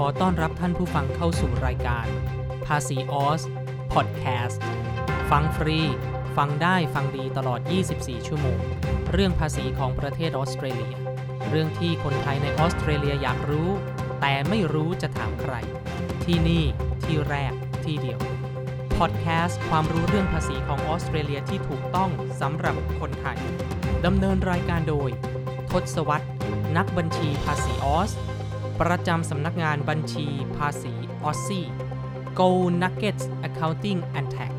ขอต้อนรับท่านผู้ฟังเข้าสู่รายการ ภาษีออสพอดแคสต์ฟังฟรี ฟังได้ฟังดีตลอด 24 ชั่วโมง เรื่องภาษีของประเทศออสเตรเลีย เรื่องที่คนไทยในออสเตรเลียอยากรู้ แต่ไม่รู้จะถามใคร ที่นี่ที่แรกที่เดียวพอดแคสต์ความรู้เรื่องภาษีของออสเตรเลียที่ถูกต้องสำหรับคนไทยดำเนินรายการโดย ทศวรรษนักบัญชีภาษีออส ประจำสำนักงานบัญชีภาษีออสซี่ Go Nuggets Accounting and Tax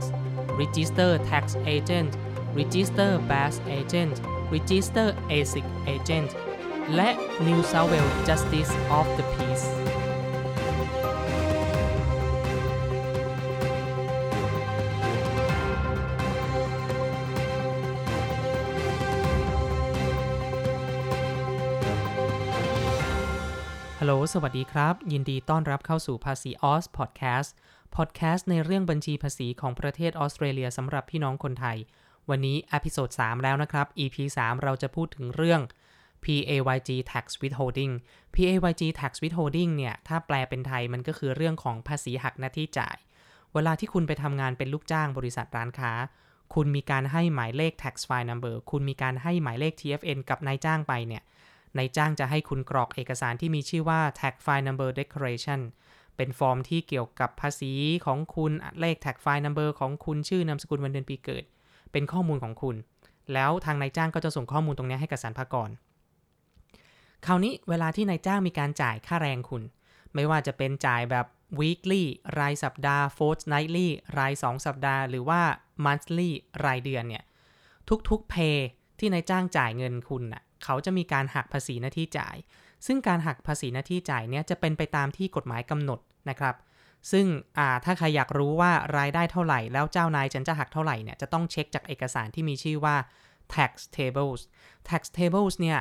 Register Tax Agent Register Bass Agent Register ASIC Agent และ New South Wales Justice of the Peace ฮัลโหล สวัสดีครับ ยินดีต้อนรับเข้าสู่ภาษีออสพอดแคสต์ พอดแคสต์ในเรื่องบัญชีภาษีของประเทศออสเตรเลียสำหรับพี่น้องคนไทย วันนี้ episode 3แล้วนะครับ EP 3 เราจะพูดถึงเรื่อง PAYG Tax Withholding PAYG Tax Withholding เนี่ย ถ้าแปลเป็นไทยมันก็คือเรื่องของภาษีหักหน้าที่จ่าย เวลาที่คุณไปทำงานเป็นลูกจ้างบริษัทร้านค้า คุณมีการให้หมายเลข tax file number คุณมีการให้หมายเลข TFN กับนายจ้างไปเนี่ย นายจ้างจะให้คุณกรอกเอกสารที่มีชื่อว่า tax file number declaration เป็นฟอร์มที่เกี่ยวกับภาษีของคุณเลข tax file number ของคุณชื่อนามสกุลวันเดือนปีเกิด เป็นข้อมูลของคุณ แล้วทางนายจ้างก็จะส่งข้อมูลตรงนี้ให้กับสรรพากรคราวนี้เวลาที่นายจ้างมีการจ่ายค่าแรงคุณ ไม่ว่าจะเป็นจ่ายแบบ weekly รายสัปดาห์ fortnightly ราย 2 สัปดาห์ หรือว่า monthly รายเดือนเนี่ย ทุกๆ pay ที่นายจ้างจ่ายเงินคุณน่ะ เขาจะมีการหักภาษีหน้าที่จ่าย ซึ่งการหักภาษีหน้าที่จ่ายเนี่ยจะเป็นไปตามที่กฎหมายกำหนดนะครับ ซึ่งถ้าใครอยากรู้ว่ารายได้เท่าไหร่ แล้วเจ้านายฉันจะหักเท่าไหร่เนี่ยจะต้องเช็คจากเอกสารที่มีชื่อว่า tax tables tax tables เนี่ย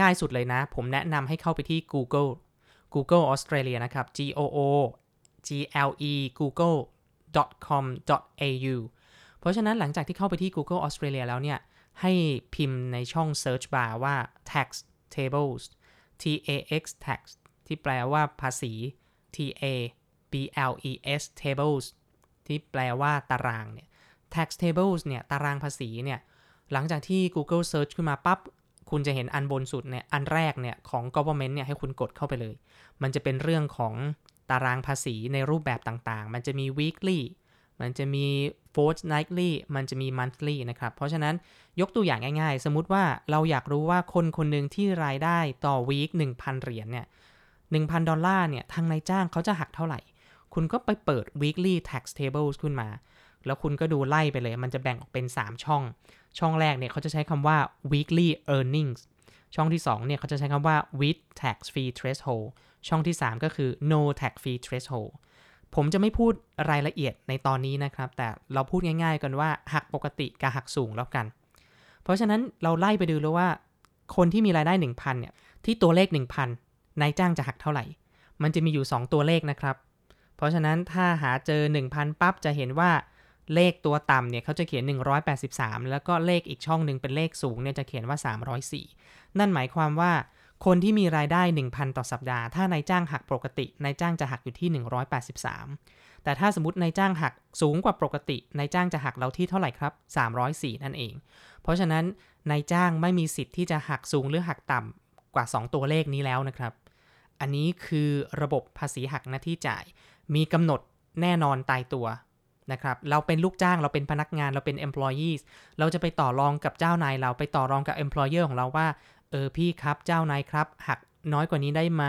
ง่ายสุดเลยนะ ผมแนะนำให้เข้าไปที่ Google Google Australia นะครับ G O O G L E google com au เพราะฉะนั้นหลังจากที่เข้าไปที่ Google Australia แล้วเนี่ย ให้พิมพ์ในช่อง search bar ว่า tax tables t a x tax ที่แปลว่าภาษี t a b l e s tables ที่แปลว่าตารางเนี่ย tax tables เนี่ยตารางภาษีเนี่ยหลังจากที่ Google search ขึ้นมาปั๊บคุณจะเห็นอันบนสุดเนี่ยอันแรกเนี่ยของ government เนี่ยให้คุณกดเข้าไปเลย มันจะเป็นเรื่องของตารางภาษีในรูปแบบต่างๆ มันจะมี weekly มันจะมี fortnightly มันจะมี monthly นะครับ เพราะฉะนั้นยกตัวอย่างง่ายๆ สมมุติว่าเราอยากรู้ว่าคนคนหนึ่งที่รายได้ต่อวีค1,000 เหรียญเนี่ย1,000 ดอลลาร์เนี่ย ทางนายจ้างเขาจะหักเท่าไหร่ คุณก็ไปเปิด weekly tax tables ขึ้นมา แล้วคุณก็ดูไล่ไปเลย มันจะแบ่งออกเป็น 3 ช่อง ช่องแรกเนี่ยเขาจะใช้คำว่า weekly earnings ช่องที่ 2 เนี่ยเขาจะใช้คำว่า with tax free threshold ช่องที่ 3 ก็คือ no tax free threshold ผมจะไม่พูดรายละเอียดในตอนนี้นะครับ แต่เราพูดง่าย ๆ กันว่าหักปกติกับหักสูงแล้วกัน เพราะฉะนั้นเราไล่ไปดูแล้วว่า คนที่มีรายได้ 1,000เนี่ยที่ตัวเลข 1,000นายจ้างจะหักเท่าไหร่ มันจะมีอยู่ 2 ตัวเลขนะครับ เพราะฉะนั้นถ้าหาเจอ 1,000 ปั๊บจะเห็นว่าเลขตัวต่ำเนี่ยเขาจะเขียน 183 แล้วก็เลขอีกช่องหนึ่งเป็นเลขสูงเนี่ยจะเขียนว่า 304 นั่นหมายความว่า คนที่มีรายได้ 1,000 ต่อสัปดาห์ ถ้านายจ้างหักปกตินายจ้างจะหักอยู่ที่ 183 แต่ถ้าสมมตินายจ้างหักสูงกว่าปกตินายจ้างจะหักเราที่เท่าไหร่ครับ 304 นั่นเอง เพราะฉะนั้นนายจ้างไม่มีสิทธิ์ที่จะหักสูงหรือหักต่ำกว่า 2 ตัวเลขนี้แล้วนะครับ อันนี้คือระบบภาษีหักหน้าที่จ่าย มีกำหนดแน่นอนตายตัวนะครับ เราเป็นลูกจ้างเราเป็นพนักงานเราเป็น employees เราจะไปต่อรองกับเจ้านายเราไปต่อรองกับ employer ของเราว่า เออพี่ครับเจ้านายครับ หักน้อยกว่านี้ได้ไหม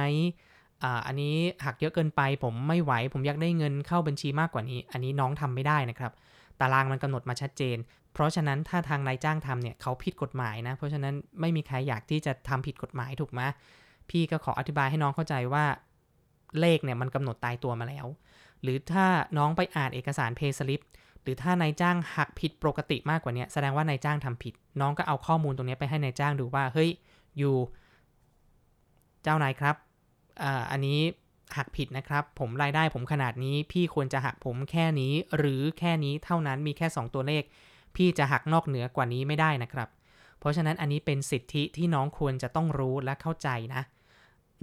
อ่าอันนี้หักเยอะเกินไป ผมไม่ไหว ผมอยากได้เงินเข้าบัญชีมากกว่านี้ อันนี้น้องทำไม่ได้นะครับ ตารางมันกำหนดมาชัดเจน เพราะฉะนั้นถ้าทางนายจ้างทำเนี่ยเขาผิดกฎหมายนะ เพราะฉะนั้นไม่มีใครอยากที่จะทำผิดกฎหมายถูกไหมพี่ก็ขออธิบายให้น้องเข้าใจว่าเลขเนี่ยมันกำหนดตายตัวมาแล้ว หรือถ้าน้องไปอ่านเอกสารเพย์สลิป หรือถ้านายจ้างหักผิดปกติมากกว่านี้แสดงว่านายจ้างทำผิด น้องก็เอาข้อมูลตรงนี้ไปให้นายจ้างดูว่าเฮ้ยอยู่เจ้านายครับออันนี้หักผิดนะครับ ผมรายได้ผมขนาดนี้ พี่ควรจะหักผมแค่นี้ หรือแค่นี้เท่านั้นมีแค่ 2 ตัวเลข พี่จะหักนอกเหนือกว่านี้ไม่ได้นะครับ เพราะฉะนั้นอันนี้เป็นสิทธิที่น้องควรจะต้องรู้และเข้าใจนะ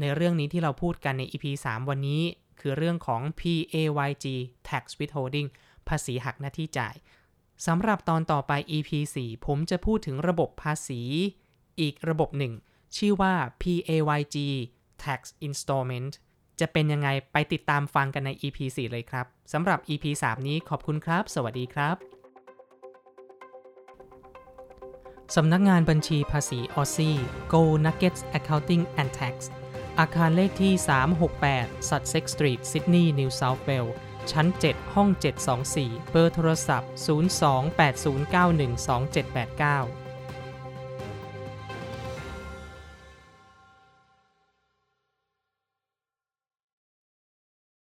ในเรื่องนี้ที่เราพูดกันใน EP 3 วันนี้คือเรื่องของ PAYG tax withholding ภาษีหักหน้าที่จ่ายสำหรับตอนต่อไป EP 4 ผมจะพูดถึงระบบภาษี อีกระบบหนึ่ง ชื่อว่า PAYG tax installment จะเป็นยังไงไปติดตามฟังกันใน EP 4 เลยครับสำหรับ EP 3 นี้ขอบคุณครับ สวัสดีครับสำนักงานบัญชีภาษีออซี่ Go Nuggets Accounting and Tax อาคารเลขที่ 368 Sussex Street Sydney New South Wales ชั้น 7 ห้อง 724 เบอร์โทรศัพท์ 028091278 9